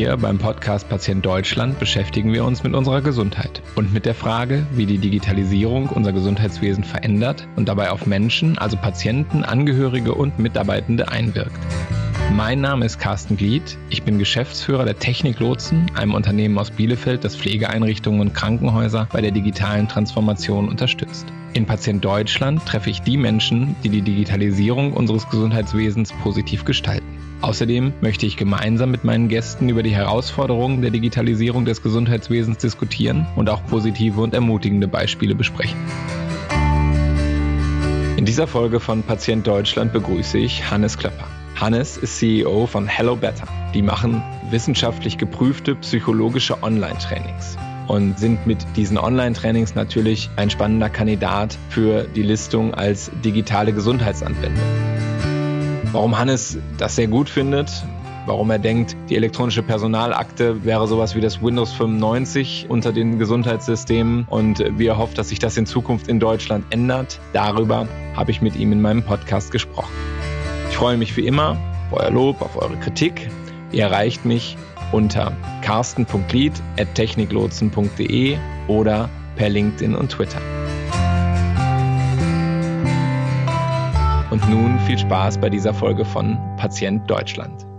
Hier beim Podcast Patient Deutschland beschäftigen wir uns mit unserer Gesundheit und mit der Frage, wie die Digitalisierung unser Gesundheitswesen verändert und dabei auf Menschen, also Patienten, Angehörige und Mitarbeitende einwirkt. Mein Name ist Carsten Glied. Ich bin Geschäftsführer der Technik Lotsen, einem Unternehmen aus Bielefeld, das Pflegeeinrichtungen und Krankenhäuser bei der digitalen Transformation unterstützt. In Patient Deutschland treffe ich die Menschen, die die Digitalisierung unseres Gesundheitswesens positiv gestalten. Außerdem möchte ich gemeinsam mit meinen Gästen über die Herausforderungen der Digitalisierung des Gesundheitswesens diskutieren und auch positive und ermutigende Beispiele besprechen. In dieser Folge von Patient Deutschland begrüße ich Hannes Klöpper. Hannes ist CEO von Hello Better. Die machen wissenschaftlich geprüfte psychologische Online-Trainings und sind mit diesen Online-Trainings natürlich ein spannender Kandidat für die Listung als digitale Gesundheitsanwendung. Warum Hannes das sehr gut findet, warum er denkt, die elektronische Personalakte wäre sowas wie das Windows 95 unter den Gesundheitssystemen und wie er hofft, dass sich das in Zukunft in Deutschland ändert. Darüber habe ich mit ihm in meinem Podcast gesprochen. Ich freue mich wie immer auf euer Lob, auf eure Kritik. Ihr erreicht mich unter carsten.lied.techniklotsen.de oder per LinkedIn und Twitter. Nun viel Spaß bei dieser Folge von Patient Deutschland.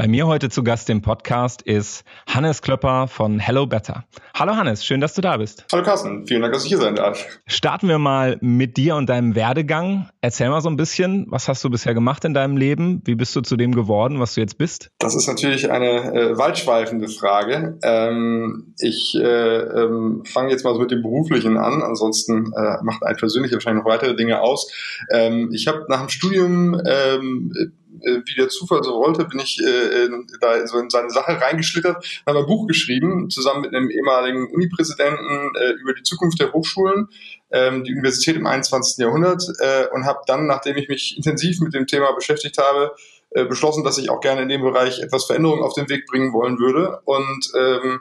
Bei mir heute zu Gast im Podcast ist Hannes Klöpper von Hello Better. Hallo Hannes, schön, dass du da bist. Hallo Carsten, vielen Dank, dass ich hier sein darf. Starten wir mal mit dir und deinem Werdegang. Erzähl mal so ein bisschen, was hast du bisher gemacht in deinem Leben? Wie bist du zu dem geworden, was du jetzt bist? Das ist natürlich eine äh, waldschweifende Frage. Ähm, ich äh, ähm, fange jetzt mal so mit dem Beruflichen an, ansonsten äh, macht ein persönlich wahrscheinlich noch weitere Dinge aus. Ähm, ich habe nach dem Studium ähm, äh, wie der Zufall so wollte, bin ich äh, da so in seine Sache reingeschlittert, habe ein Buch geschrieben, zusammen mit einem ehemaligen Unipräsidenten äh, über die Zukunft der Hochschulen, ähm, die Universität im 21. Jahrhundert äh, und habe dann, nachdem ich mich intensiv mit dem Thema beschäftigt habe, äh, beschlossen, dass ich auch gerne in dem Bereich etwas Veränderung auf den Weg bringen wollen würde und ähm,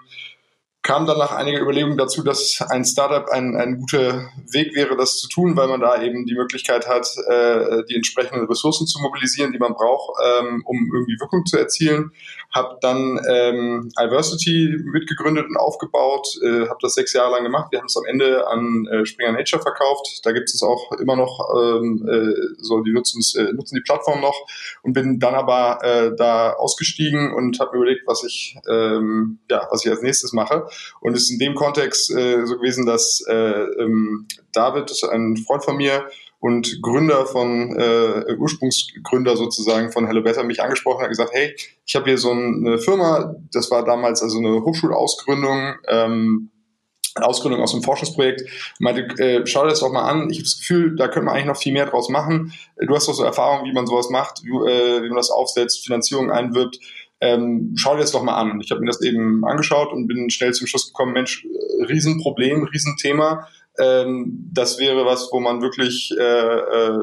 kam dann nach einiger Überlegung dazu, dass ein Startup ein, ein guter Weg wäre, das zu tun, weil man da eben die Möglichkeit hat, äh, die entsprechenden Ressourcen zu mobilisieren, die man braucht, ähm, um irgendwie Wirkung zu erzielen habe dann ähm, Iversity mitgegründet und aufgebaut, äh, habe das sechs Jahre lang gemacht. Wir haben es am Ende an äh, Springer Nature verkauft. Da gibt es auch immer noch, ähm, äh, so die nutzen, äh, nutzen die Plattform noch und bin dann aber äh, da ausgestiegen und habe mir überlegt, was ich ähm, ja was ich als nächstes mache. Und es ist in dem Kontext äh, so gewesen, dass äh, ähm, David, ein Freund von mir, und Gründer von, äh, Ursprungsgründer sozusagen von Hello Better mich angesprochen hat gesagt, hey, ich habe hier so eine Firma, das war damals also eine Hochschulausgründung, ähm, Ausgründung aus einem Forschungsprojekt, meinte, äh, schau dir das doch mal an. Ich habe das Gefühl, da könnte man eigentlich noch viel mehr draus machen. Du hast doch so Erfahrung, wie man sowas macht, wie, äh, wie man das aufsetzt, Finanzierung einwirbt. Ähm, schau dir das doch mal an. Und ich habe mir das eben angeschaut und bin schnell zum Schluss gekommen, Mensch, äh, Riesenproblem, Riesenthema ähm, das wäre was, wo man wirklich äh, äh,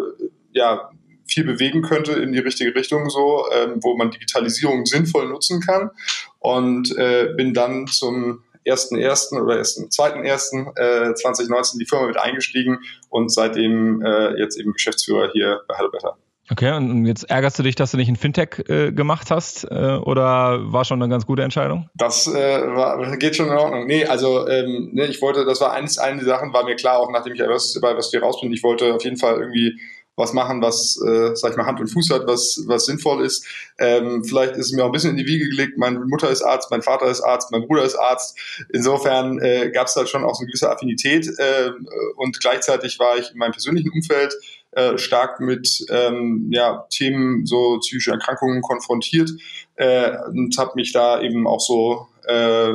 ja viel bewegen könnte in die richtige Richtung so, ähm, wo man Digitalisierung sinnvoll nutzen kann und äh, bin dann zum ersten ersten oder ersten zweiten ersten äh, 2019 die Firma mit eingestiegen und seitdem äh, jetzt eben Geschäftsführer hier bei Hello Better. Okay, und jetzt ärgerst du dich, dass du nicht ein Fintech äh, gemacht hast äh, oder war schon eine ganz gute Entscheidung? Das äh, war, geht schon in Ordnung. Nee, also ähm, nee, ich wollte, das war eines, eine Sachen, war mir klar, auch nachdem ich bei was wir raus bin, ich wollte auf jeden Fall irgendwie was machen, was, äh, sag ich mal, Hand und Fuß hat, was, was sinnvoll ist. Ähm, vielleicht ist es mir auch ein bisschen in die Wiege gelegt. Meine Mutter ist Arzt, mein Vater ist Arzt, mein Bruder ist Arzt. Insofern äh, gab es da schon auch so eine gewisse Affinität. Äh, und gleichzeitig war ich in meinem persönlichen Umfeld äh, stark mit ähm, ja, Themen so psychische Erkrankungen konfrontiert äh, und habe mich da eben auch so äh,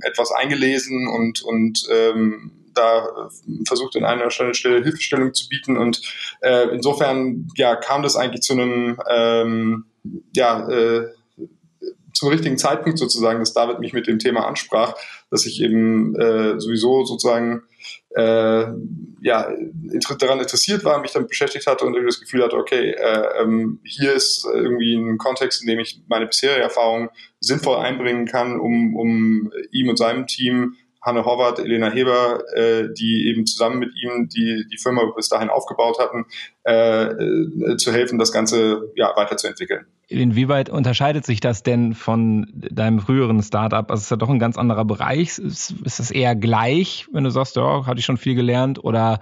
etwas eingelesen und, und ähm, da versucht in einer Stelle Hilfestellung zu bieten und äh, insofern ja kam das eigentlich zu einem ähm, ja äh, zum richtigen Zeitpunkt sozusagen, dass David mich mit dem Thema ansprach, dass ich eben äh, sowieso sozusagen äh, ja, daran interessiert war, mich damit beschäftigt hatte und irgendwie das Gefühl hatte, okay, äh, ähm, hier ist irgendwie ein Kontext, in dem ich meine bisherige Erfahrung sinnvoll einbringen kann, um, um ihm und seinem Team Hanne Horvath, Elena Heber, äh, die eben zusammen mit ihm die, die Firma bis dahin aufgebaut hatten, äh, äh, zu helfen, das Ganze ja, weiterzuentwickeln. Inwieweit unterscheidet sich das denn von deinem früheren Startup? Also es ist ja doch ein ganz anderer Bereich. Ist, das eher gleich, wenn du sagst, ja, hatte ich schon viel gelernt oder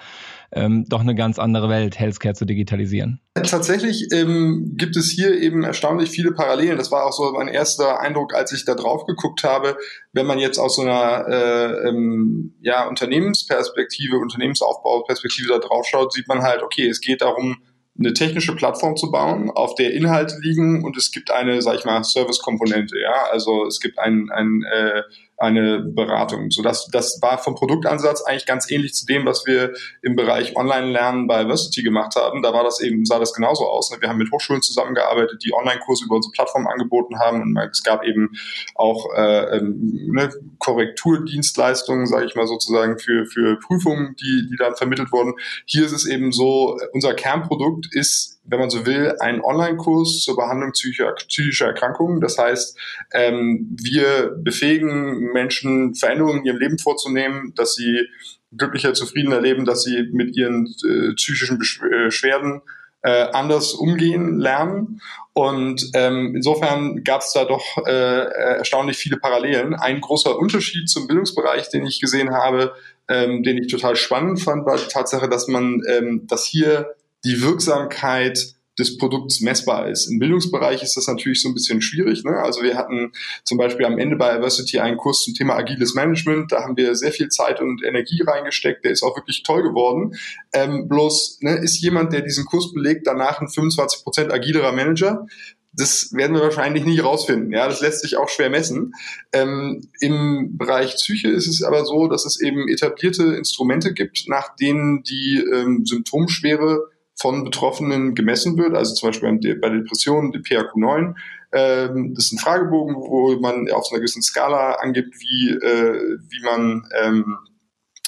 ähm, doch eine ganz andere Welt, Healthcare zu digitalisieren? Tatsächlich ähm, gibt es hier eben erstaunlich viele Parallelen. Das war auch so mein erster Eindruck, als ich da drauf geguckt habe. Wenn man jetzt aus so einer äh, ähm, ja, Unternehmensperspektive, Unternehmensaufbauperspektive da drauf schaut, sieht man halt, okay, es geht darum, eine technische Plattform zu bauen, auf der Inhalte liegen und es gibt eine, sag ich mal, Service-Komponente, ja. Also es gibt ein, ein äh, eine Beratung. So das, das war vom Produktansatz eigentlich ganz ähnlich zu dem, was wir im Bereich Online-Lernen bei Versity gemacht haben. Da war das eben, sah das genauso aus. Wir haben mit Hochschulen zusammengearbeitet, die Online-Kurse über unsere Plattform angeboten haben und es gab eben auch äh, ähm, ne, Korrekturdienstleistungen, sage ich mal sozusagen, für, für Prüfungen, die, die dann vermittelt wurden. Hier ist es eben so, unser Kernprodukt ist wenn man so will, ein Online-Kurs zur Behandlung psychischer Erkrankungen. Das heißt, ähm, wir befähigen Menschen, Veränderungen in ihrem Leben vorzunehmen, dass sie glücklicher, zufriedener leben, dass sie mit ihren äh, psychischen Beschwerden äh, anders umgehen lernen. Und ähm, insofern gab es da doch äh, erstaunlich viele Parallelen. Ein großer Unterschied zum Bildungsbereich, den ich gesehen habe, ähm, den ich total spannend fand, war die Tatsache, dass man, ähm, dass hier die Wirksamkeit des Produkts messbar ist. Im Bildungsbereich ist das natürlich so ein bisschen schwierig. Ne? Also wir hatten zum Beispiel am Ende bei Diversity einen Kurs zum Thema agiles Management. Da haben wir sehr viel Zeit und Energie reingesteckt. Der ist auch wirklich toll geworden. Ähm, bloß ne, ist jemand, der diesen Kurs belegt, danach ein 25 Prozent agilerer Manager. Das werden wir wahrscheinlich nicht rausfinden. Ja, das lässt sich auch schwer messen. Ähm, Im Bereich Psyche ist es aber so, dass es eben etablierte Instrumente gibt, nach denen die ähm, Symptomschwere von Betroffenen gemessen wird, also zum Beispiel bei Depressionen, die PHQ-9. Ähm, das ist ein Fragebogen, wo man auf einer gewissen Skala angibt, wie, äh, wie man ähm,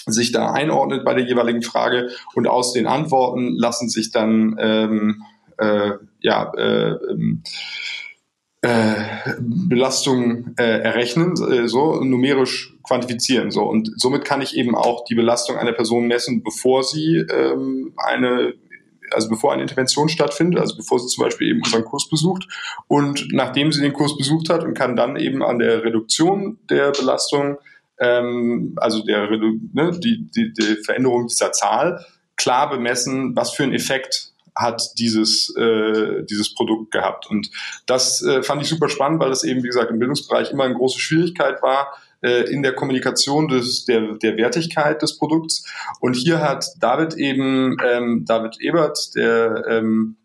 sich da einordnet bei der jeweiligen Frage und aus den Antworten lassen sich dann ähm, äh, ja, äh, ähm, äh, Belastungen äh, errechnen, äh, so numerisch quantifizieren. So und somit kann ich eben auch die Belastung einer Person messen, bevor sie ähm, eine also bevor eine Intervention stattfindet, also bevor sie zum Beispiel eben unseren Kurs besucht und nachdem sie den Kurs besucht hat und kann dann eben an der Reduktion der Belastung, ähm, also der ne, die, die, die Veränderung dieser Zahl, klar bemessen, was für einen Effekt hat dieses, äh, dieses Produkt gehabt. Und das äh, fand ich super spannend, weil das eben, wie gesagt, im Bildungsbereich immer eine große Schwierigkeit war, äh, in der Kommunikation des, der, der Wertigkeit des Produkts. Und hier hat David eben, ähm, David Ebert, der ähm,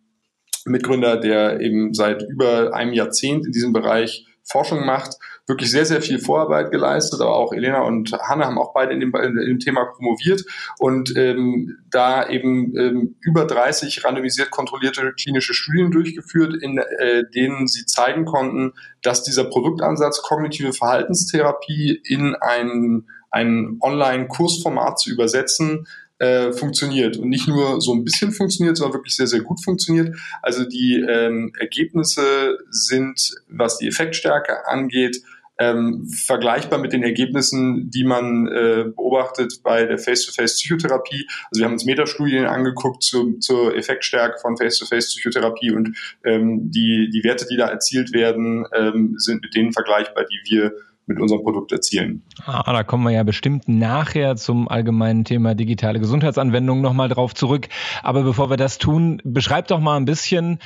Mitgründer, der eben seit über einem Jahrzehnt in diesem Bereich Forschung macht, wirklich sehr, sehr viel Vorarbeit geleistet, aber auch Elena und Hanne haben auch beide in dem, in dem Thema promoviert und ähm, da eben ähm, über 30 randomisiert kontrollierte klinische Studien durchgeführt, in äh, denen sie zeigen konnten, dass dieser Produktansatz kognitive Verhaltenstherapie in ein, ein Online-Kursformat zu übersetzen, äh, funktioniert und nicht nur so ein bisschen funktioniert, sondern wirklich sehr, sehr gut funktioniert. Also die ähm, Ergebnisse sind, was die Effektstärke angeht, ähm, vergleichbar mit den Ergebnissen, die man äh, beobachtet bei der Face-to-Face-Psychotherapie. Also wir haben uns Metastudien angeguckt zu, zur Effektstärke von Face-to-Face-Psychotherapie und ähm, die, die Werte, die da erzielt werden, ähm, sind mit denen vergleichbar, die wir mit unserem Produkt erzielen. Ah, da kommen wir ja bestimmt nachher zum allgemeinen Thema digitale Gesundheitsanwendungen nochmal drauf zurück. Aber bevor wir das tun, beschreibt doch mal ein bisschen,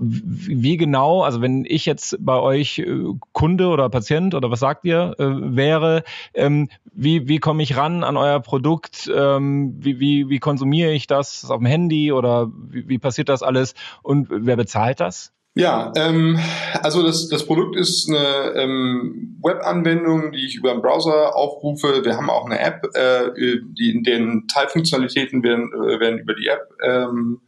wie genau, also wenn ich jetzt bei euch äh, Kunde oder Patient oder was sagt ihr, äh, wäre, ähm, wie, wie komme ich ran an euer Produkt? Ähm, wie, wie, wie konsumiere ich das auf dem Handy oder wie, wie passiert das alles? Und wer bezahlt das? Ja, ähm, also das, das Produkt ist eine ähm, Web-Anwendung, die ich über den Browser aufrufe. Wir haben auch eine App, äh, die in den Teilfunktionalitäten werden, äh, werden über die App ähm,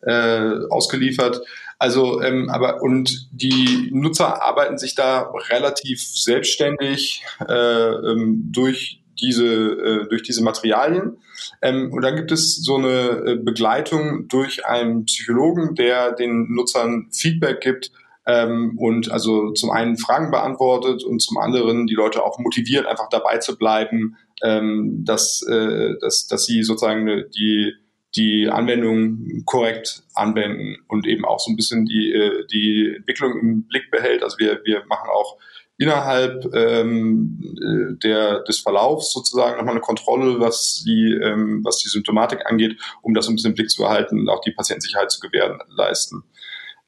äh, ausgeliefert. Also, ähm, aber und die Nutzer arbeiten sich da relativ selbstständig äh, ähm, durch diese äh, durch diese Materialien. Ähm, und dann gibt es so eine äh, Begleitung durch einen Psychologen, der den Nutzern Feedback gibt, ähm, und also zum einen Fragen beantwortet und zum anderen die Leute auch motiviert, einfach dabei zu bleiben, ähm, dass, äh, dass, dass sie sozusagen die die Anwendung korrekt anwenden und eben auch so ein bisschen die, äh, die Entwicklung im Blick behält. Also wir, wir machen auch innerhalb ähm, äh, der, des Verlaufs sozusagen nochmal eine Kontrolle, was die, ähm, was die Symptomatik angeht, um das ein bisschen im Blick zu behalten und auch die Patientensicherheit zu gewährleisten.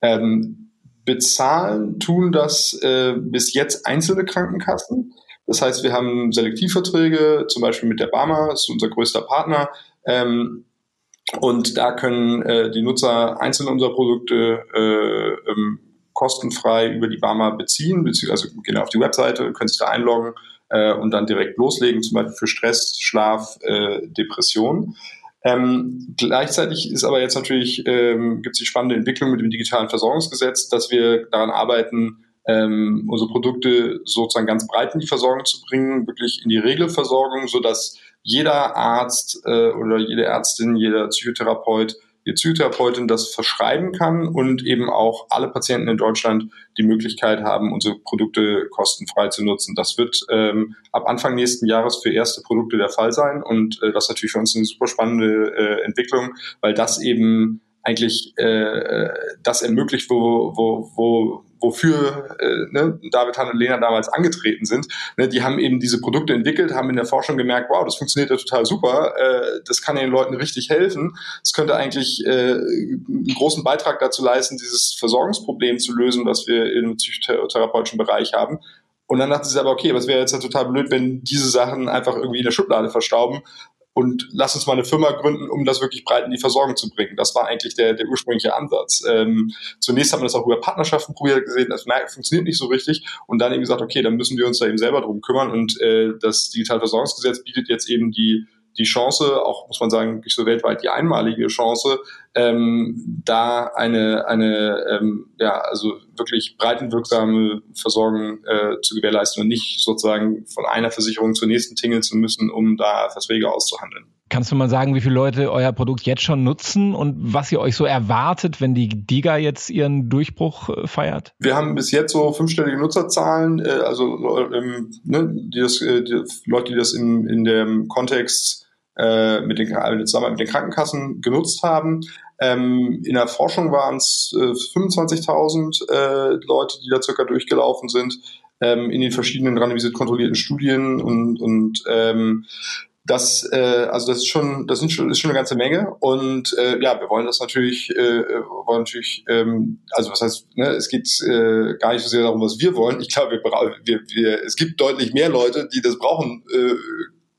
Ähm, bezahlen tun das äh, bis jetzt einzelne Krankenkassen. Das heißt, wir haben Selektivverträge, zum Beispiel mit der Barmer, ist unser größter Partner. Ähm, und da können äh, die Nutzer einzelne unserer Produkte äh, ähm, kostenfrei über die Barmer beziehen, beziehungsweise gehen auf die Webseite, können sich da einloggen äh, und dann direkt loslegen, zum Beispiel für Stress, Schlaf, äh, Depression. Ähm, gleichzeitig ist aber jetzt natürlich, ähm, gibt es die spannende Entwicklung mit dem digitalen Versorgungsgesetz, dass wir daran arbeiten, ähm, unsere Produkte sozusagen ganz breit in die Versorgung zu bringen, wirklich in die Regelversorgung, so dass jeder Arzt äh, oder jede Ärztin, jeder Psychotherapeut die Psychotherapeutin das verschreiben kann und eben auch alle Patienten in Deutschland die Möglichkeit haben, unsere Produkte kostenfrei zu nutzen. Das wird ähm, ab Anfang nächsten Jahres für erste Produkte der Fall sein und äh, das ist natürlich für uns eine super spannende äh, Entwicklung, weil das eben eigentlich äh, das ermöglicht, wo, wo, wo wofür äh, ne, David Han und Lena damals angetreten sind. Ne, die haben eben diese Produkte entwickelt, haben in der Forschung gemerkt, wow, das funktioniert ja total super, äh, das kann den Leuten richtig helfen. Es könnte eigentlich äh, einen großen Beitrag dazu leisten, dieses Versorgungsproblem zu lösen, was wir im psychotherapeutischen Bereich haben. Und dann dachte sie aber, okay, was wäre jetzt ja total blöd, wenn diese Sachen einfach irgendwie in der Schublade verstauben und lass uns mal eine Firma gründen, um das wirklich breit in die Versorgung zu bringen. Das war eigentlich der, der ursprüngliche Ansatz. Ähm, zunächst haben wir das auch über Partnerschaften probiert gesehen, das funktioniert nicht so richtig und dann eben gesagt, okay, dann müssen wir uns da eben selber drum kümmern und äh, das Digitalversorgungsgesetz bietet jetzt eben die die Chance, auch muss man sagen, wirklich so weltweit die einmalige Chance, ähm, da eine, eine ähm, ja, also wirklich breitenwirksame Versorgung äh, zu gewährleisten und nicht sozusagen von einer Versicherung zur nächsten tingeln zu müssen, um da Verträge auszuhandeln. Kannst du mal sagen, wie viele Leute euer Produkt jetzt schon nutzen und was ihr euch so erwartet, wenn die Diga jetzt ihren Durchbruch äh, feiert? Wir haben bis jetzt so fünfstellige Nutzerzahlen, äh, also ähm, ne, die das, äh, die Leute, die das in, in dem Kontext äh, mit den, zusammen mit den Krankenkassen genutzt haben. Ähm, in der Forschung waren es äh, 25.000 äh, Leute, die da circa durchgelaufen sind ähm, in den verschiedenen randomisiert kontrollierten Studien und, und ähm, das, äh, also das ist schon, das sind schon, ist schon eine ganze Menge und äh, ja, wir wollen das natürlich, äh, wollen natürlich, ähm, also was heißt, ne, es geht äh, gar nicht so sehr darum, was wir wollen. Ich glaube, wir, wir, wir, es gibt deutlich mehr Leute, die das brauchen äh,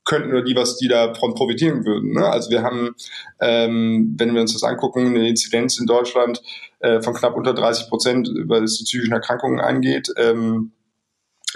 könnten oder die, was die davon profitieren würden. Ne? Also wir haben, ähm, wenn wir uns das angucken, eine Inzidenz in Deutschland äh, von knapp unter 30 Prozent, es die psychischen Erkrankungen angeht. Ähm,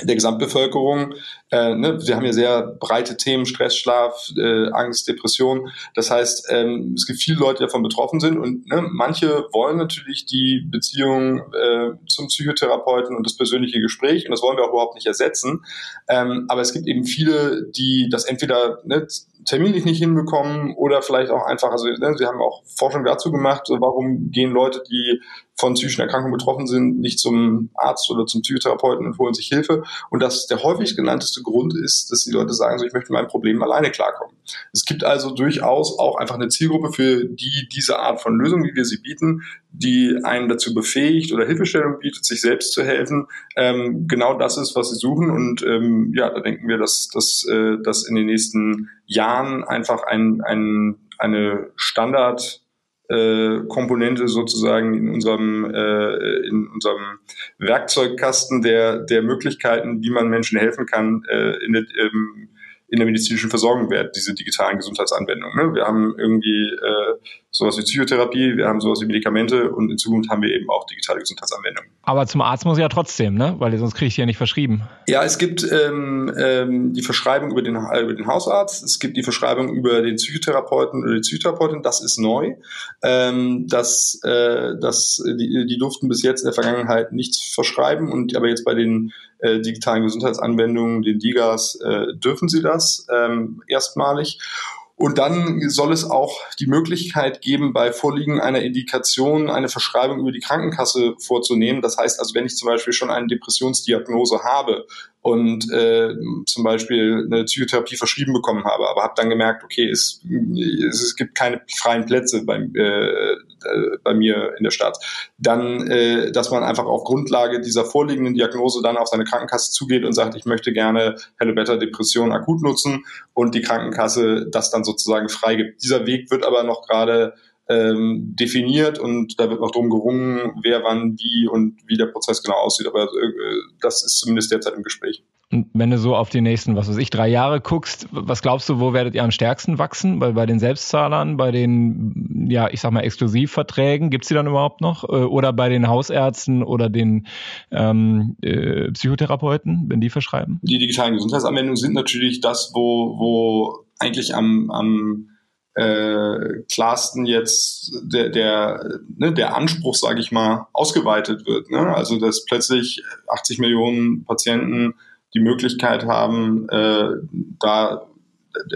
der Gesamtbevölkerung. Äh, ne, wir haben ja sehr breite Themen, Stress, Schlaf, äh, Angst, Depression. Das heißt, ähm, es gibt viele Leute, die davon betroffen sind und ne, manche wollen natürlich die Beziehung äh, zum Psychotherapeuten und das persönliche Gespräch und das wollen wir auch überhaupt nicht ersetzen. Ähm, aber es gibt eben viele, die das entweder ne, terminlich nicht hinbekommen oder vielleicht auch einfach, also ne, sie haben auch Forschung dazu gemacht, warum gehen Leute, die von psychischen Erkrankungen betroffen sind, nicht zum Arzt oder zum Psychotherapeuten und holen sich Hilfe. Und dass der häufig genannteste Grund ist, dass die Leute sagen, so, ich möchte mit meinem Problem alleine klarkommen. Es gibt also durchaus auch einfach eine Zielgruppe, für die diese Art von Lösung, wie wir sie bieten, die einen dazu befähigt oder Hilfestellung bietet, sich selbst zu helfen, ähm, genau das ist, was sie suchen. Und ähm, ja, da denken wir, dass, dass, äh, dass in den nächsten Jahren einfach ein, ein, eine Standard äh, Komponente sozusagen in unserem äh, in unserem Werkzeugkasten der der Möglichkeiten, wie man Menschen helfen kann, äh, in der, ähm, in der medizinischen Versorgung wird, diese digitalen Gesundheitsanwendungen. Ne? Wir haben irgendwie äh, sowas wie Psychotherapie, wir haben sowas wie Medikamente und in Zukunft haben wir eben auch digitale Gesundheitsanwendungen. Aber zum Arzt muss ich ja trotzdem, ne? Weil sonst kriege ich ja nicht verschrieben. Ja, es gibt ähm, ähm, die Verschreibung über den, über den Hausarzt, es gibt die Verschreibung über den Psychotherapeuten oder die Psychotherapeutin, das ist neu. Ähm, das, äh, das, die, die durften bis jetzt in der Vergangenheit nichts verschreiben und aber jetzt bei den äh, digitalen Gesundheitsanwendungen, den DIGAs, äh, dürfen sie das ähm, erstmalig. Und dann soll es auch die Möglichkeit geben, bei Vorliegen einer Indikation eine Verschreibung über die Krankenkasse vorzunehmen. Das heißt also, wenn ich zum Beispiel schon eine Depressionsdiagnose habe und äh, zum Beispiel eine Psychotherapie verschrieben bekommen habe, aber habe dann gemerkt, okay, es, es gibt keine freien Plätze bei, äh, bei mir in der Stadt, dann, äh, dass man einfach auf Grundlage dieser vorliegenden Diagnose dann auf seine Krankenkasse zugeht und sagt, ich möchte gerne Hello Better Depression akut nutzen und die Krankenkasse das dann sozusagen freigibt. Dieser Weg wird aber noch gerade ähm, definiert und da wird noch drum gerungen, wer wann wie und wie der Prozess genau aussieht. Aber äh, das ist zumindest derzeit im Gespräch. Und wenn du so auf die nächsten, was weiß ich, drei Jahre guckst, was glaubst du, wo werdet ihr am stärksten wachsen? Bei, bei den Selbstzahlern, bei den, ja, ich sag mal, Exklusivverträgen, gibt's die dann überhaupt noch? Äh, oder bei den Hausärzten oder den ähm, äh, Psychotherapeuten, wenn die verschreiben? Die digitalen Gesundheitsanwendungen sind natürlich das, wo, wo eigentlich am, am äh, klarsten jetzt der, der, ne, der Anspruch, sage ich mal, ausgeweitet wird. Ne? Also dass plötzlich 80 Millionen Patienten die Möglichkeit haben, äh, da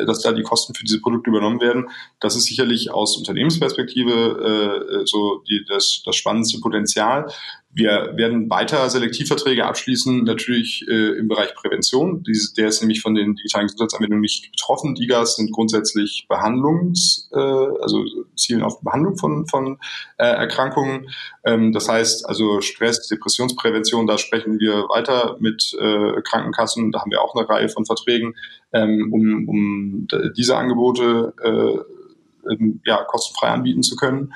dass da die Kosten für diese Produkte übernommen werden. Das ist sicherlich aus Unternehmensperspektive äh, so die, das, das spannendste Potenzial. Wir werden weiter Selektivverträge abschließen, natürlich äh, im Bereich Prävention. Dies, der ist nämlich von den digitalen Gesundheitsanwendungen nicht betroffen. DIGAs sind grundsätzlich Behandlungs, äh, also zielen auf Behandlung von, von äh, Erkrankungen. Ähm, das heißt also Stress, Depressionsprävention, da sprechen wir weiter mit äh, Krankenkassen. Da haben wir auch eine Reihe von Verträgen, ähm, um, um diese Angebote äh, ähm, ja, kostenfrei anbieten zu können.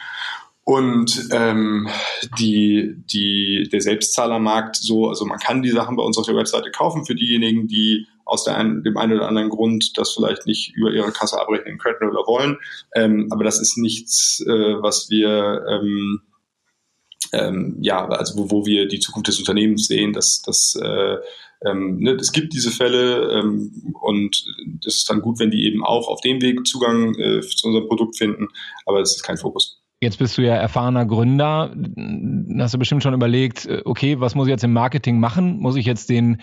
Und ähm, die, die, der Selbstzahlermarkt so, also man kann die Sachen bei uns auf der Webseite kaufen für diejenigen, die aus einen, dem einen oder anderen Grund das vielleicht nicht über ihre Kasse abrechnen könnten oder wollen. Ähm, aber das ist nichts, äh, was wir ähm, ähm, ja, also wo, wo wir die Zukunft des Unternehmens sehen, dass dass äh, ähm, ne, es gibt diese Fälle ähm, und das ist dann gut, wenn die eben auch auf dem Weg Zugang äh, zu unserem Produkt finden, aber es ist kein Fokus. Jetzt bist du ja erfahrener Gründer. Hast du bestimmt schon überlegt, okay, was muss ich jetzt im Marketing machen? Muss ich jetzt den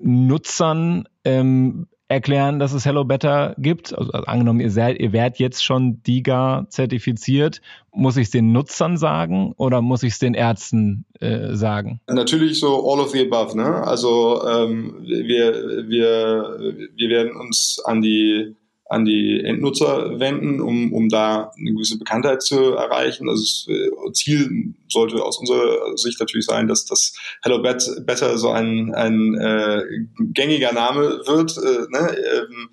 Nutzern ähm, erklären, dass es Hello Better gibt? Also, also angenommen, ihr, seid, ihr werdet jetzt schon DIGA zertifiziert. Muss ich es den Nutzern sagen oder muss ich es den Ärzten äh, sagen? Natürlich so all of the above. Ne? Also ähm, wir, wir, wir werden uns an die an die Endnutzer wenden, um, um da eine gewisse Bekanntheit zu erreichen. Also das äh, Ziel sollte aus unserer Sicht natürlich sein, dass das Hello Better so ein, ein äh, gängiger Name wird. Äh, ne? ähm,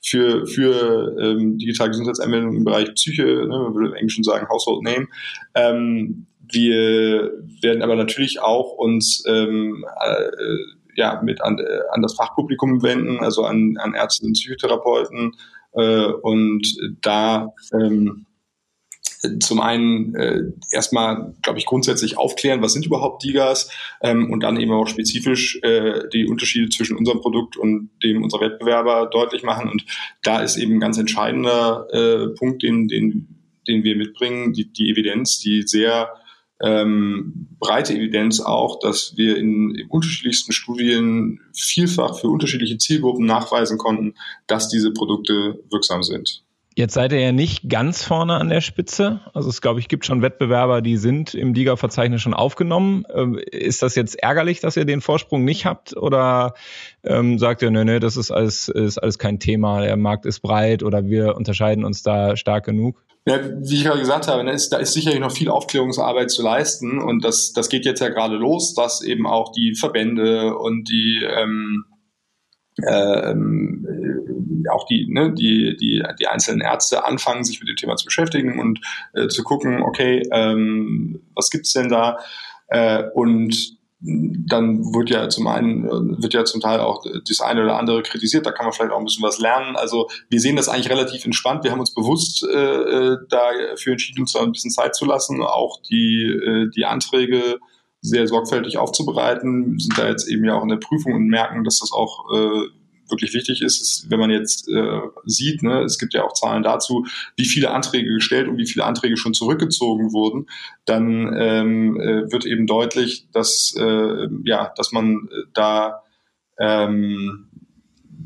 für, für ähm, digitale Gesundheitsanwendungen im Bereich Psyche, ne, man würde im Englischen sagen Household Name. Ähm, wir werden aber natürlich auch uns ähm, äh, ja, mit an, äh, an das Fachpublikum wenden, also an, an Ärzte und Psychotherapeuten, äh, und da ähm, zum einen äh, erstmal, glaube ich, grundsätzlich aufklären, was sind überhaupt Digas ähm, und dann eben auch spezifisch äh, die Unterschiede zwischen unserem Produkt und dem unserer Wettbewerber deutlich machen. Und da ist eben ein ganz entscheidender äh, Punkt, den, den, den wir mitbringen, die, die Evidenz, die sehr ähm, breite Evidenz auch, dass wir in, in unterschiedlichsten Studien vielfach für unterschiedliche Zielgruppen nachweisen konnten, dass diese Produkte wirksam sind. Jetzt seid ihr ja nicht ganz vorne an der Spitze. Also es glaube ich gibt schon Wettbewerber, die sind im DIGA-Verzeichnis schon aufgenommen. Ähm, ist das jetzt ärgerlich, dass ihr den Vorsprung nicht habt? Oder ähm, sagt ihr, nö, nö, das ist alles, ist alles kein Thema, der Markt ist breit oder wir unterscheiden uns da stark genug? Ja, wie ich gerade gesagt habe, da ist, da ist sicherlich noch viel Aufklärungsarbeit zu leisten und das, das geht jetzt ja gerade los, dass eben auch die Verbände und die ähm, ähm, äh, auch die, ne, die, die, die einzelnen Ärzte anfangen, sich mit dem Thema zu beschäftigen und äh, zu gucken, okay, ähm, was gibt's denn da? Äh, und dann wird ja zum einen, wird ja zum Teil auch das eine oder andere kritisiert, da kann man vielleicht auch ein bisschen was lernen. Also wir sehen das eigentlich relativ entspannt. Wir haben uns bewusst äh, äh dafür entschieden, uns da ein bisschen Zeit zu lassen, auch die, äh, die Anträge sehr sorgfältig aufzubereiten. Wir sind da jetzt eben ja auch in der Prüfung und merken, dass das auch äh, wirklich wichtig ist, ist, wenn man jetzt äh, sieht, ne, es gibt ja auch Zahlen dazu, wie viele Anträge gestellt und wie viele Anträge schon zurückgezogen wurden, dann ähm, äh, wird eben deutlich, dass äh, ja, dass man da ähm,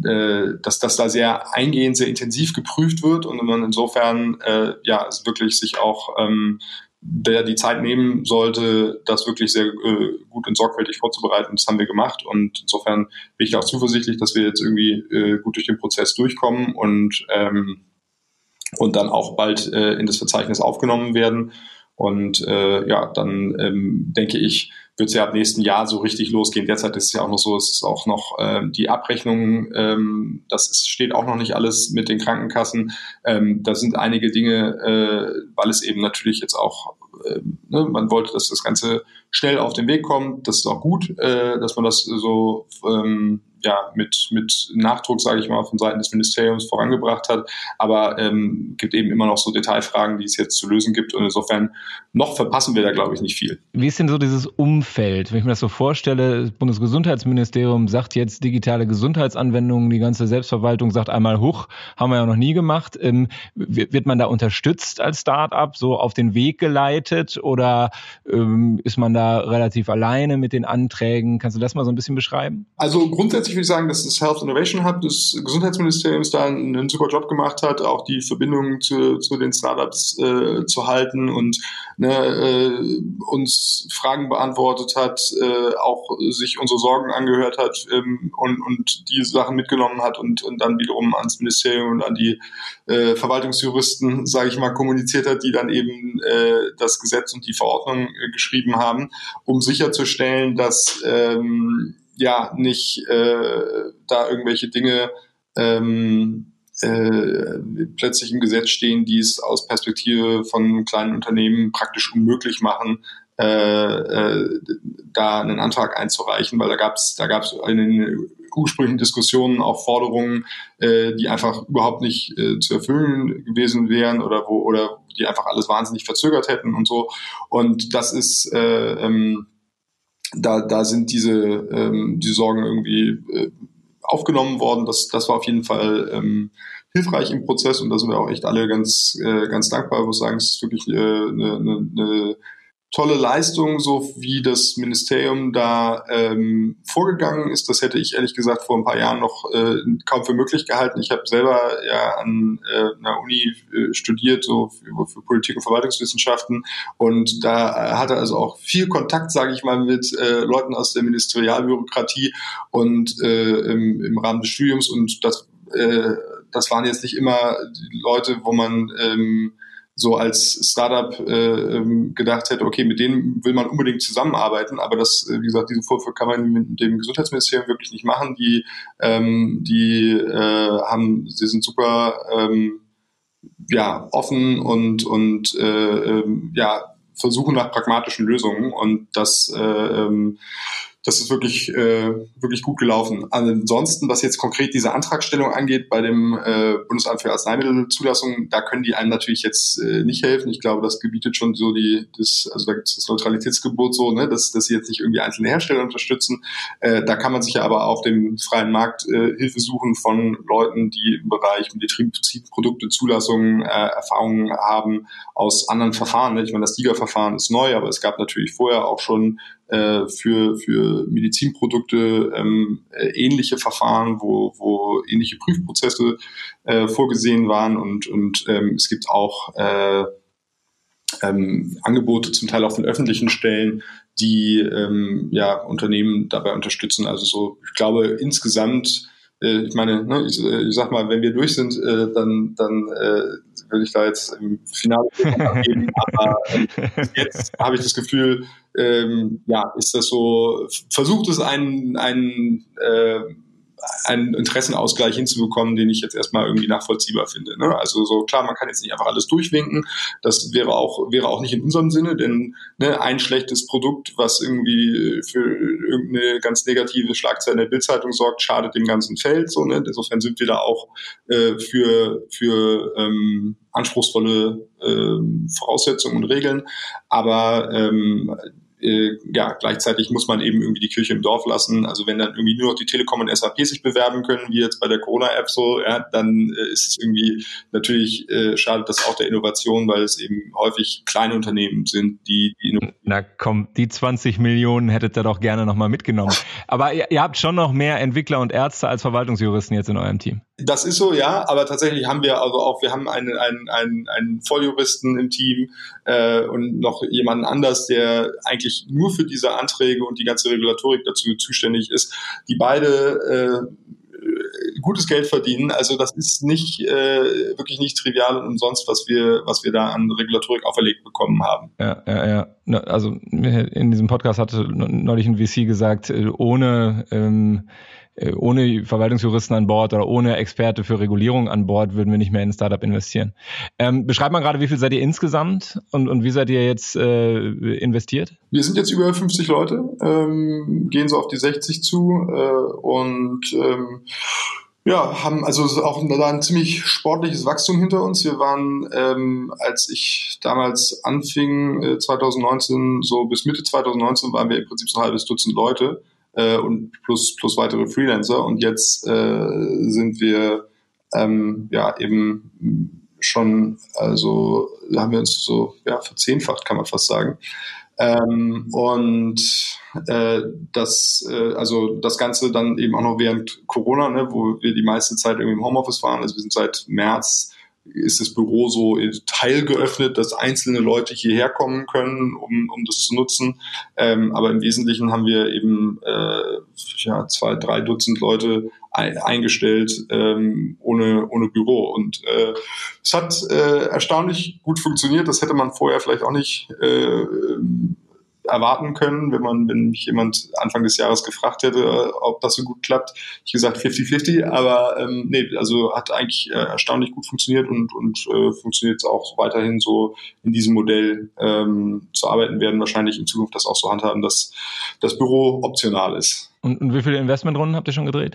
äh, dass das da sehr eingehend, sehr intensiv geprüft wird und man insofern äh, ja wirklich sich auch ähm, der die Zeit nehmen sollte, das wirklich sehr äh, gut und sorgfältig vorzubereiten. Das haben wir gemacht und insofern bin ich auch zuversichtlich, dass wir jetzt irgendwie äh, gut durch den Prozess durchkommen und ähm, und dann auch bald äh, in das Verzeichnis aufgenommen werden. Und äh, ja, dann ähm, denke ich, wird es ja ab nächsten Jahr so richtig losgehen. Derzeit ist es ja auch noch so, es ist auch noch äh, die Abrechnung, ähm, das ist, steht auch noch nicht alles mit den Krankenkassen. Ähm, da sind einige Dinge, äh, weil es eben natürlich jetzt auch, äh, ne, man wollte, dass das Ganze schnell auf den Weg kommt. Das ist auch gut, äh, dass man das so ähm, ja, mit, mit Nachdruck, sage ich mal, von Seiten des Ministeriums vorangebracht hat. Aber ähm, gibt eben immer noch so Detailfragen, die es jetzt zu lösen gibt. Und insofern noch verpassen wir da, glaube ich, nicht viel. Wie ist denn so dieses Umfeld? Wenn ich mir das so vorstelle, das Bundesgesundheitsministerium sagt jetzt digitale Gesundheitsanwendungen, die ganze Selbstverwaltung sagt einmal hoch, haben wir ja noch nie gemacht. Ähm, wird man da unterstützt als Start-up, so auf den Weg geleitet oder ähm, ist man da relativ alleine mit den Anträgen? Kannst du das mal so ein bisschen beschreiben? Also grundsätzlich würde ich sagen, dass das Health Innovation Hub des Gesundheitsministeriums da einen, einen super Job gemacht hat, auch die Verbindungen zu, zu den Startups äh, zu halten und ne, äh, uns Fragen beantwortet hat, äh, auch sich unsere Sorgen angehört hat ähm, und, und die Sachen mitgenommen hat und, und dann wiederum ans Ministerium und an die äh, Verwaltungsjuristen, sage ich mal, kommuniziert hat, die dann eben äh, das Gesetz und die Verordnung äh, geschrieben haben, um sicherzustellen, dass ähm, ja nicht äh, da irgendwelche Dinge ähm, äh, plötzlich im Gesetz stehen, die es aus Perspektive von kleinen Unternehmen praktisch unmöglich machen, äh, äh, da einen Antrag einzureichen, weil da gab es da gab's in den ursprünglichen Diskussionen auch Forderungen, äh, die einfach überhaupt nicht äh, zu erfüllen gewesen wären oder wo oder die einfach alles wahnsinnig verzögert hätten und so. Und das ist äh, ähm, da, da sind diese, ähm, die Sorgen irgendwie äh, aufgenommen worden. Das, das war auf jeden Fall ähm, hilfreich im Prozess und da sind wir auch echt alle ganz, äh, ganz dankbar. Ich muss sagen, es ist wirklich äh, eine, eine tolle Leistung, so wie das Ministerium da ähm, vorgegangen ist. Das hätte ich ehrlich gesagt vor ein paar Jahren noch äh, kaum für möglich gehalten. Ich habe selber ja an äh, einer Uni äh, studiert, so für, für, Politik und Verwaltungswissenschaften und da hatte also auch viel Kontakt, sage ich mal, mit äh, Leuten aus der Ministerialbürokratie und äh, im, im Rahmen des Studiums und das äh, das waren jetzt nicht immer Leute, wo man ähm, so als Startup äh, ähm, gedacht hätte, okay, mit denen will man unbedingt zusammenarbeiten, aber das, äh, wie gesagt, diese Vorwürfe kann man mit dem Gesundheitsministerium wirklich nicht machen. Die, ähm, die äh, haben, sie sind super ähm, ja, offen und, und äh, ähm, ja, versuchen nach pragmatischen Lösungen und das äh, ähm, das ist wirklich, äh, wirklich gut gelaufen. Ansonsten, was jetzt konkret diese Antragstellung angeht bei dem äh, Bundesamt für Arzneimittelzulassung, da können die einem natürlich jetzt äh, nicht helfen. Ich glaube, das gebietet schon so die, das, also da gibt es das Neutralitätsgebot so, ne, dass, dass sie jetzt nicht irgendwie einzelne Hersteller unterstützen. Äh, da kann man sich ja aber auf dem freien Markt äh, Hilfe suchen von Leuten, die im Bereich Medizinprodukte, Zulassungen, äh, Erfahrungen haben aus anderen Verfahren. Ne? Ich meine, das DIGA-Verfahren ist neu, aber es gab natürlich vorher auch schon äh, für, für Medizinprodukte ähm, äh, ähnliche Verfahren, wo, wo ähnliche Prüfprozesse äh, vorgesehen waren und, und ähm, es gibt auch äh, ähm, Angebote, zum Teil auch von öffentlichen Stellen, die ähm, ja, Unternehmen dabei unterstützen. Also so, ich glaube, insgesamt äh, ich meine, ne, ich, äh, ich, sag mal, wenn wir durch sind, äh, dann, dann würde ich da jetzt im Finale geben. Aber äh, jetzt habe ich das Gefühl, ähm, ja, ist das so, versucht es einen, einen äh, einen Interessenausgleich hinzubekommen, den ich jetzt erstmal irgendwie nachvollziehbar finde. Ne? Also so klar, man kann jetzt nicht einfach alles durchwinken. Das wäre auch wäre auch nicht in unserem Sinne, denn ne, ein schlechtes Produkt, was irgendwie für irgendeine ganz negative Schlagzeile in der Bildzeitung sorgt, schadet dem ganzen Feld. So ne? Insofern sind wir da auch äh, für für ähm, anspruchsvolle ähm, Voraussetzungen und Regeln. Aber ähm, äh, ja, gleichzeitig muss man eben irgendwie die Kirche im Dorf lassen. Also wenn dann irgendwie nur noch die Telekom und SAP sich bewerben können, wie jetzt bei der Corona-App so, ja, dann äh, ist es irgendwie natürlich äh, schadet das auch der Innovation, weil es eben häufig kleine Unternehmen sind, die, die Na komm, die 20 Millionen hättet ihr doch gerne nochmal mitgenommen. Aber ihr, ihr habt schon noch mehr Entwickler und Ärzte als Verwaltungsjuristen jetzt in eurem Team. Das ist so, ja, aber tatsächlich haben wir also auch, wir haben einen, einen, einen, einen Volljuristen im Team äh, und noch jemanden anders, der eigentlich nur für diese Anträge und die ganze Regulatorik dazu zuständig ist, die beide äh, gutes Geld verdienen. Also das ist nicht äh, wirklich nicht trivial und umsonst, was wir, was wir da an Regulatorik auferlegt bekommen haben. Ja, ja, ja. Also in diesem Podcast hatte neulich ein VC gesagt, äh, ohne ähm, äh, ohne Verwaltungsjuristen an Bord oder ohne Experte für Regulierung an Bord würden wir nicht mehr in ein Startup investieren. Ähm, beschreibt mal gerade, wie viel seid ihr insgesamt und, und wie seid ihr jetzt äh, investiert? Wir sind jetzt über 50 Leute, ähm, gehen so auf die 60 zu äh, und ähm, ja, haben also auch da ein ziemlich sportliches Wachstum hinter uns. Wir waren, ähm, als ich damals anfing, äh, 2019, so bis Mitte 2019 waren wir im Prinzip so ein halbes Dutzend Leute äh, und plus, plus weitere Freelancer. Und jetzt äh, sind wir ähm, ja eben schon, also haben wir uns so ja, verzehnfacht, kann man fast sagen. Ähm, und äh, das, äh, also das Ganze dann eben auch noch während Corona, ne, wo wir die meiste Zeit irgendwie im Homeoffice waren. Also wir sind seit März ist das Büro so teilgeöffnet, dass einzelne Leute hierher kommen können, um, um das zu nutzen. Ähm, aber im Wesentlichen haben wir eben äh, ja, zwei, drei Dutzend Leute eingestellt ähm, ohne, ohne Büro. Und äh, es hat äh, erstaunlich gut funktioniert. Das hätte man vorher vielleicht auch nicht äh, erwarten können, wenn man, wenn mich jemand Anfang des Jahres gefragt hätte, ob das so gut klappt. Ich gesagt 50-50, aber ähm, nee, also hat eigentlich äh, erstaunlich gut funktioniert und, und äh, funktioniert auch weiterhin so in diesem Modell ähm, zu arbeiten, werden wahrscheinlich in Zukunft das auch so handhaben, dass das Büro optional ist. Und, und wie viele Investmentrunden habt ihr schon gedreht?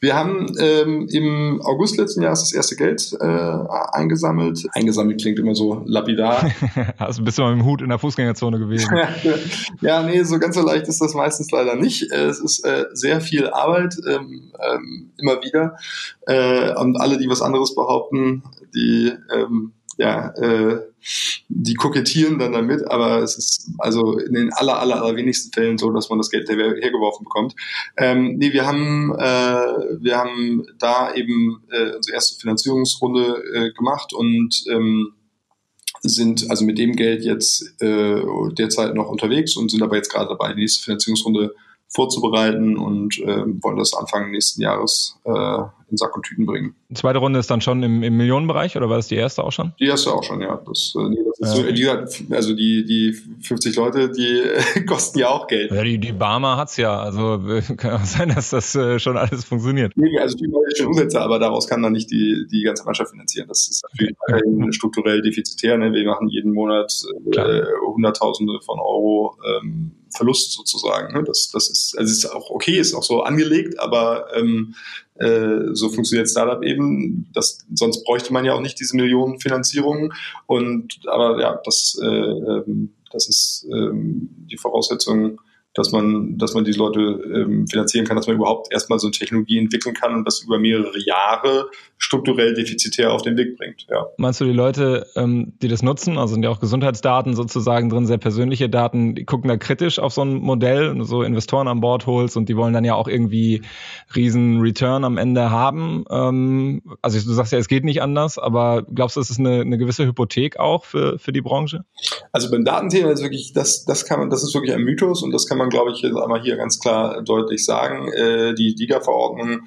Wir haben ähm, im August letzten Jahres das erste Geld äh, eingesammelt. Eingesammelt klingt immer so lapidar. also bist du mal mit dem Hut in der Fußgängerzone gewesen? ja, nee, so ganz so leicht ist das meistens leider nicht. Es ist äh, sehr viel Arbeit, ähm, ähm, immer wieder. Äh, und alle, die was anderes behaupten, die ähm, ja, äh, die kokettieren dann damit, aber es ist also in den aller, aller, aller wenigsten Fällen so, dass man das Geld hergeworfen bekommt. Ähm, nee, wir haben, äh, wir haben da eben äh, unsere erste Finanzierungsrunde äh, gemacht und ähm, sind also mit dem Geld jetzt äh, derzeit noch unterwegs und sind aber jetzt gerade dabei, die nächste Finanzierungsrunde vorzubereiten und äh, wollen das Anfang nächsten Jahres äh, in Sack und Tüten bringen. Die zweite Runde ist dann schon im, im Millionenbereich oder war das die erste auch schon? Die erste auch schon, ja. Das, äh, das ist ja. so, die, also die, die 50 Leute, die kosten ja auch Geld. Ja, die, die Barmer hat's ja. Also kann auch sein, dass das äh, schon alles funktioniert. Nee, also die schon Umsätze, aber daraus kann dann nicht die, die ganze Mannschaft finanzieren. Das ist natürlich okay. strukturell defizitär. Ne? Wir machen jeden Monat äh, Hunderttausende von Euro ähm, Verlust sozusagen. Ne? Das, das ist, also ist auch okay, ist auch so angelegt, aber ähm, äh, so funktioniert Startup eben. Das, sonst bräuchte man ja auch nicht diese Millionenfinanzierung. Und aber ja, das, äh, ähm, das ist ähm, die Voraussetzung dass man, dass man diese Leute ähm, finanzieren kann, dass man überhaupt erstmal so eine Technologie entwickeln kann und das über mehrere Jahre strukturell defizitär auf den Weg bringt. Ja. Meinst du, die Leute, ähm, die das nutzen, also sind ja auch Gesundheitsdaten sozusagen drin, sehr persönliche Daten, die gucken da kritisch auf so ein Modell und so Investoren an Bord holst und die wollen dann ja auch irgendwie riesen Return am Ende haben. Ähm, also du sagst ja, es geht nicht anders, aber glaubst du, es ist eine, eine gewisse Hypothek auch für, für die Branche? Also beim Datenthema ist wirklich, das, das kann man, das ist wirklich ein Mythos und das kann man man, glaube ich, jetzt einmal hier ganz klar deutlich sagen. Äh, die DIGA-Verordnung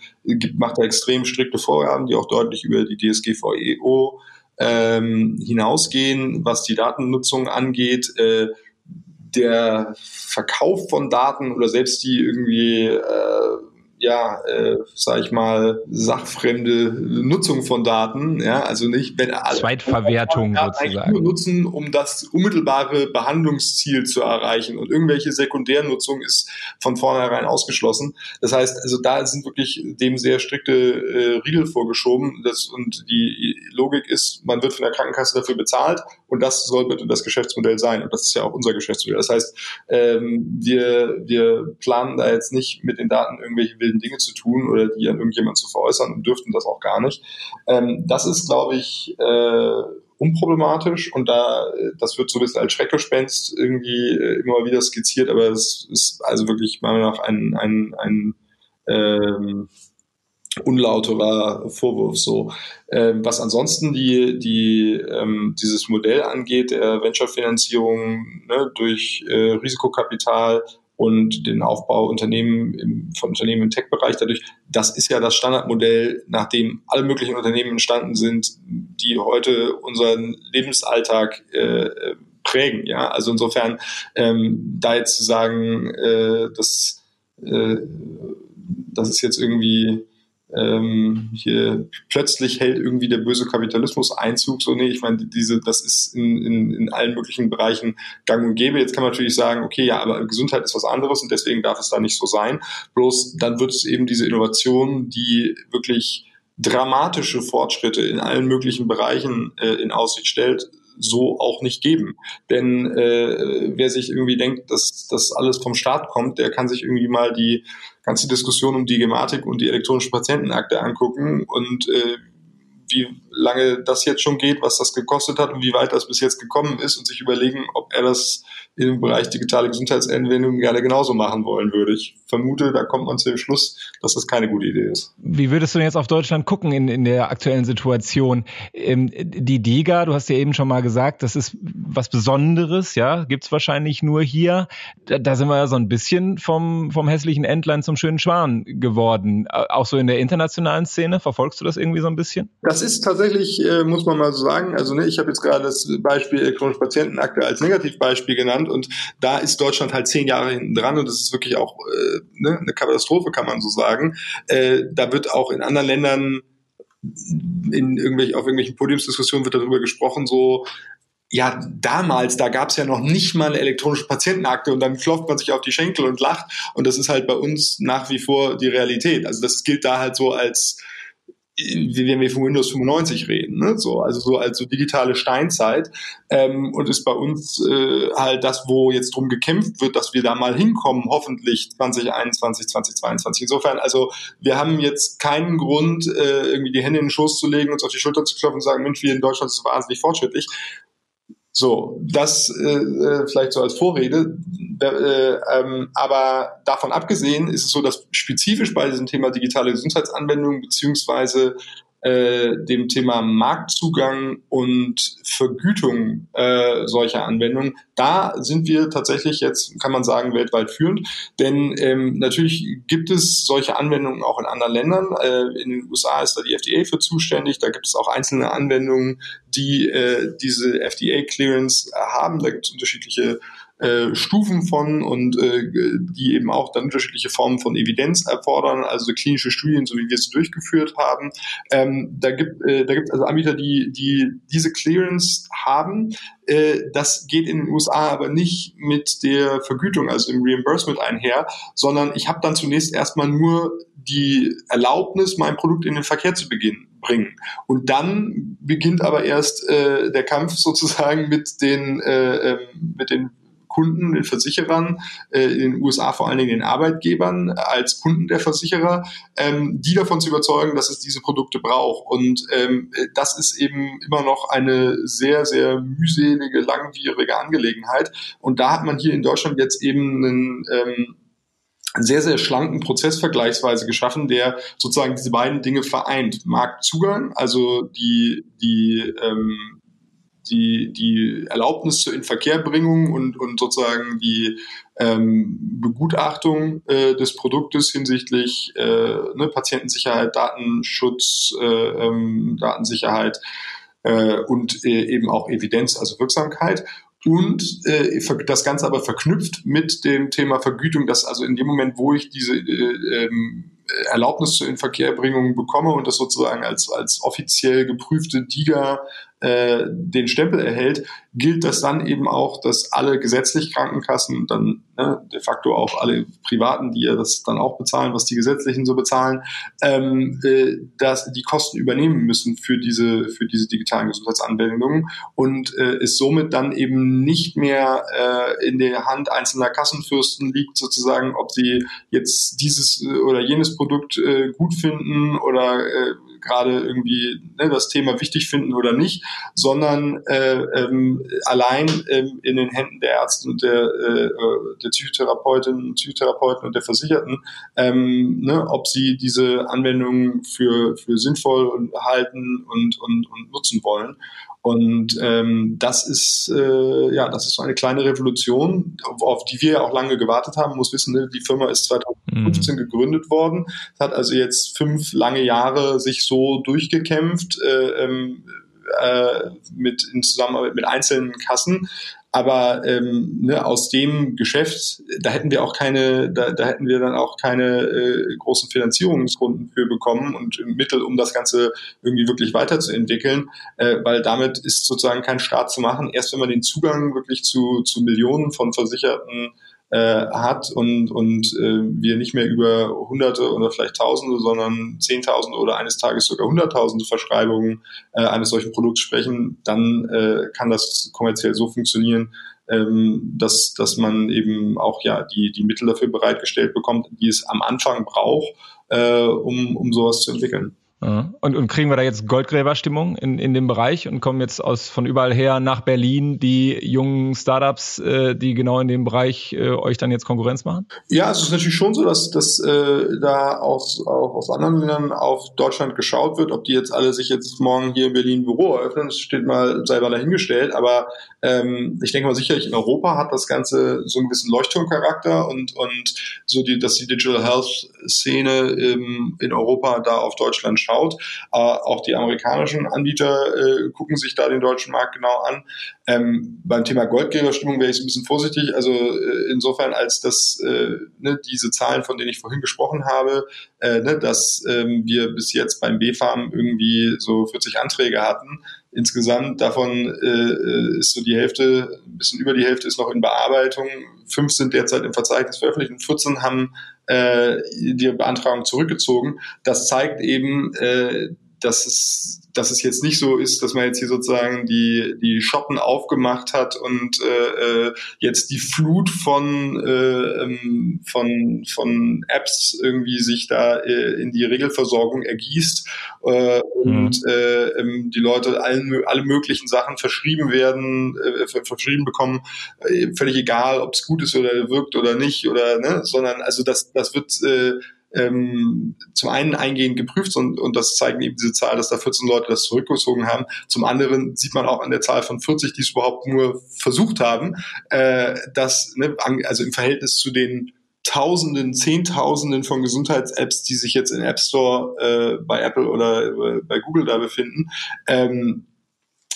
macht da extrem strikte Vorgaben, die auch deutlich über die DSGVO ähm, hinausgehen, was die Datennutzung angeht. Äh, der Verkauf von Daten oder selbst die irgendwie äh, ja, äh, sag ich mal, sachfremde Nutzung von Daten, ja, also nicht, wenn alle Zweitverwertung sozusagen. nur nutzen, um das unmittelbare Behandlungsziel zu erreichen. Und irgendwelche Sekundärnutzung ist von vornherein ausgeschlossen. Das heißt, also da sind wirklich dem sehr strikte äh, Riegel vorgeschoben. Das, und die Logik ist, man wird von der Krankenkasse dafür bezahlt. Und das soll bitte das Geschäftsmodell sein. Und das ist ja auch unser Geschäftsmodell. Das heißt, ähm, wir, wir planen da jetzt nicht mit den Daten irgendwelche wilden Dinge zu tun oder die an irgendjemand zu veräußern und dürften das auch gar nicht. Ähm, das ist, glaube ich, äh, unproblematisch und da, das wird so ein bisschen als Schreckgespenst irgendwie äh, immer wieder skizziert, aber es ist also wirklich meiner Meinung nach ein, ein, ein ähm, unlauterer Vorwurf so. Ähm, was ansonsten die, die, ähm, dieses Modell angeht, der Venture-Finanzierung ne, durch äh, Risikokapital und den Aufbau Unternehmen im, von Unternehmen im Tech-Bereich dadurch, das ist ja das Standardmodell, nach dem alle möglichen Unternehmen entstanden sind, die heute unseren Lebensalltag äh, prägen. Ja, also insofern ähm, da jetzt zu sagen, äh, dass äh, das ist jetzt irgendwie ähm, hier plötzlich hält irgendwie der böse Kapitalismus Einzug. So, nee, ich meine, diese, das ist in, in, in allen möglichen Bereichen gang und gäbe. Jetzt kann man natürlich sagen, okay, ja, aber Gesundheit ist was anderes und deswegen darf es da nicht so sein. Bloß dann wird es eben diese Innovation, die wirklich dramatische Fortschritte in allen möglichen Bereichen äh, in Aussicht stellt, so auch nicht geben. Denn äh, wer sich irgendwie denkt, dass das alles vom Staat kommt, der kann sich irgendwie mal die ganze Diskussion um die Gematik und die elektronischen Patientenakte angucken und äh, wie lange das jetzt schon geht, was das gekostet hat und wie weit das bis jetzt gekommen ist und sich überlegen, ob er das im Bereich digitale Gesundheitsanwendungen gerne genauso machen wollen würde. Ich vermute, da kommt man zu dem Schluss, dass das keine gute Idee ist. Wie würdest du jetzt auf Deutschland gucken in, in der aktuellen Situation? Ähm, die DIGA, du hast ja eben schon mal gesagt, das ist was Besonderes, ja, gibt's wahrscheinlich nur hier. Da, da sind wir ja so ein bisschen vom, vom hässlichen Entlein zum schönen Schwan geworden. Auch so in der internationalen Szene, verfolgst du das irgendwie so ein bisschen? Das ist tatsächlich, äh, muss man mal so sagen, also ne, ich habe jetzt gerade das Beispiel elektronische Patientenakte als Negativbeispiel genannt und da ist Deutschland halt zehn Jahre hinten dran und das ist wirklich auch äh, ne, eine Katastrophe, kann man so sagen. Äh, da wird auch in anderen Ländern in irgendwelchen, auf irgendwelchen Podiumsdiskussionen wird darüber gesprochen, so ja, damals, da gab es ja noch nicht mal eine elektronische Patientenakte und dann klopft man sich auf die Schenkel und lacht. Und das ist halt bei uns nach wie vor die Realität. Also das gilt da halt so als wenn wir von Windows 95 reden, ne? so, also so als so digitale Steinzeit ähm, und ist bei uns äh, halt das, wo jetzt drum gekämpft wird, dass wir da mal hinkommen, hoffentlich 2021, 2022. Insofern, also wir haben jetzt keinen Grund, äh, irgendwie die Hände in den Schoß zu legen, uns auf die Schulter zu klopfen und sagen, Mensch, wir in Deutschland sind wahnsinnig fortschrittlich. So, das äh, äh, vielleicht so als Vorrede. Äh, ähm, aber davon abgesehen ist es so, dass spezifisch bei diesem Thema digitale Gesundheitsanwendungen beziehungsweise äh, dem Thema Marktzugang und Vergütung äh, solcher Anwendungen, da sind wir tatsächlich jetzt, kann man sagen, weltweit führend. Denn ähm, natürlich gibt es solche Anwendungen auch in anderen Ländern. Äh, in den USA ist da die FDA für zuständig. Da gibt es auch einzelne Anwendungen, die äh, diese FDA-Clearance haben. Da gibt es unterschiedliche äh, Stufen von und äh, die eben auch dann unterschiedliche Formen von Evidenz erfordern, also klinische Studien, so wie wir sie durchgeführt haben. Ähm, da gibt äh, da gibt also Anbieter, die die diese Clearance haben. Äh, das geht in den USA aber nicht mit der Vergütung, also im Reimbursement einher, sondern ich habe dann zunächst erstmal nur die Erlaubnis, mein Produkt in den Verkehr zu beginnen bringen. Und dann beginnt aber erst äh, der Kampf sozusagen mit den, äh, ähm, mit den Kunden, den Versicherern, äh, in den USA vor allen Dingen den Arbeitgebern als Kunden der Versicherer, ähm, die davon zu überzeugen, dass es diese Produkte braucht. Und ähm, das ist eben immer noch eine sehr, sehr mühselige, langwierige Angelegenheit. Und da hat man hier in Deutschland jetzt eben einen ähm, sehr, sehr schlanken Prozess vergleichsweise geschaffen, der sozusagen diese beiden Dinge vereint. Marktzugang, also die, die ähm, die, die Erlaubnis zur Inverkehrbringung und, und sozusagen die ähm, Begutachtung äh, des Produktes hinsichtlich äh, ne, Patientensicherheit, Datenschutz, äh, ähm, Datensicherheit äh, und äh, eben auch Evidenz, also Wirksamkeit. Und äh, das Ganze aber verknüpft mit dem Thema Vergütung, dass also in dem Moment, wo ich diese äh, ähm, Erlaubnis zur Inverkehrbringung bekomme und das sozusagen als, als offiziell geprüfte DIGA äh, den Stempel erhält, gilt das dann eben auch, dass alle gesetzlich Krankenkassen dann ne, de facto auch alle Privaten, die ja das dann auch bezahlen, was die gesetzlichen so bezahlen, ähm, äh, dass die Kosten übernehmen müssen für diese für diese digitalen Gesundheitsanwendungen und äh, es somit dann eben nicht mehr äh, in der Hand einzelner Kassenfürsten liegt, sozusagen, ob sie jetzt dieses äh, oder jenes Produkt äh, gut finden oder äh, gerade irgendwie ne, das Thema wichtig finden oder nicht, sondern äh, ähm, allein ähm, in den Händen der Ärzte und der, äh, der Psychotherapeutinnen, Psychotherapeuten und der Versicherten, ähm, ne, ob sie diese Anwendungen für, für sinnvoll halten und, und, und nutzen wollen. Und ähm, das ist äh, ja, das ist so eine kleine Revolution, auf, auf die wir ja auch lange gewartet haben. Man muss wissen, ne, die Firma ist 2015 mhm. gegründet worden, hat also jetzt fünf lange Jahre sich so durchgekämpft. Äh, ähm, äh, mit in Zusammenarbeit mit einzelnen Kassen, aber ähm, ne, aus dem Geschäft, da hätten wir auch keine, da, da hätten wir dann auch keine äh, großen Finanzierungsrunden für bekommen und Mittel, um das Ganze irgendwie wirklich weiterzuentwickeln, äh, weil damit ist sozusagen kein Start zu machen. Erst wenn man den Zugang wirklich zu, zu Millionen von Versicherten äh, hat und, und äh, wir nicht mehr über Hunderte oder vielleicht Tausende, sondern Zehntausende oder eines Tages sogar Hunderttausende Verschreibungen äh, eines solchen Produkts sprechen, dann äh, kann das kommerziell so funktionieren, ähm, dass, dass man eben auch ja die, die Mittel dafür bereitgestellt bekommt, die es am Anfang braucht, äh, um, um sowas zu entwickeln. Und, und kriegen wir da jetzt Goldgräberstimmung in, in dem Bereich und kommen jetzt aus von überall her nach Berlin die jungen Startups, äh, die genau in dem Bereich äh, euch dann jetzt Konkurrenz machen? Ja, es ist natürlich schon so, dass, dass äh, da aus, auch aus anderen Ländern auf Deutschland geschaut wird. Ob die jetzt alle sich jetzt morgen hier in Berlin Büro eröffnen, das steht mal selber dahingestellt. Aber ähm, ich denke mal sicherlich in Europa hat das Ganze so einen gewissen Leuchtturmcharakter und, und so die, dass die Digital Health Szene ähm, in Europa da auf Deutschland schaut. Äh, auch die amerikanischen Anbieter äh, gucken sich da den deutschen Markt genau an. Ähm, beim Thema Goldgräberstimmung wäre ich ein bisschen vorsichtig. Also äh, insofern, als dass äh, ne, diese Zahlen, von denen ich vorhin gesprochen habe, äh, ne, dass ähm, wir bis jetzt beim B-Farm irgendwie so 40 Anträge hatten. Insgesamt davon äh, äh, ist so die Hälfte, ein bisschen über die Hälfte ist noch in Bearbeitung. Fünf sind derzeit im Verzeichnis veröffentlicht und 14 haben äh, die Beantragung zurückgezogen. Das zeigt eben, äh, dass es, dass es jetzt nicht so ist, dass man jetzt hier sozusagen die, die Schotten aufgemacht hat und äh, äh jetzt die Flut von, äh, ähm, von, von Apps irgendwie sich da äh, in die Regelversorgung ergießt äh, mhm. und äh, ähm, die Leute allen, alle möglichen Sachen verschrieben werden, äh, verschrieben bekommen, äh, völlig egal, ob es gut ist oder wirkt oder nicht, oder ne, sondern also das, das wird äh, ähm, zum einen eingehend geprüft und, und das zeigen eben diese Zahl, dass da 14 Leute das zurückgezogen haben. Zum anderen sieht man auch an der Zahl von 40, die es überhaupt nur versucht haben, äh, dass, ne, also im Verhältnis zu den Tausenden, Zehntausenden von Gesundheits-Apps, die sich jetzt im App Store äh, bei Apple oder äh, bei Google da befinden, ähm,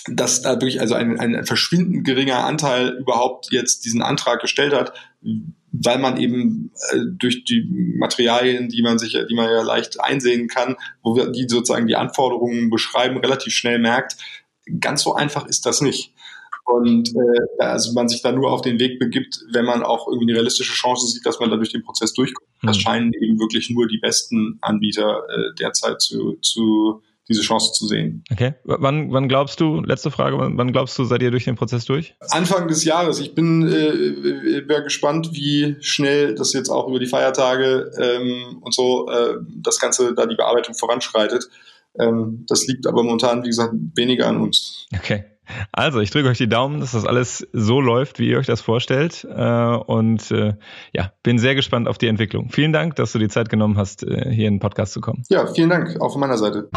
dass dadurch also ein, ein verschwindend geringer Anteil überhaupt jetzt diesen Antrag gestellt hat, weil man eben äh, durch die Materialien, die man sich, die man ja leicht einsehen kann, wo wir die sozusagen die Anforderungen beschreiben, relativ schnell merkt, ganz so einfach ist das nicht. Und äh, also man sich da nur auf den Weg begibt, wenn man auch irgendwie eine realistische Chance sieht, dass man da durch den Prozess durchkommt. Das mhm. scheinen eben wirklich nur die besten Anbieter äh, derzeit zu, zu diese Chance zu sehen. Okay. Wann, wann glaubst du, letzte Frage, wann, wann, glaubst du, seid ihr durch den Prozess durch? Anfang des Jahres. Ich bin äh, bin gespannt, wie schnell das jetzt auch über die Feiertage ähm, und so äh, das Ganze, da die Bearbeitung voranschreitet. Ähm, das liegt aber momentan, wie gesagt, weniger an uns. Okay. Also, ich drücke euch die Daumen, dass das alles so läuft, wie ihr euch das vorstellt. Äh, und äh, ja, bin sehr gespannt auf die Entwicklung. Vielen Dank, dass du die Zeit genommen hast, äh, hier in den Podcast zu kommen. Ja, vielen Dank, auch von meiner Seite.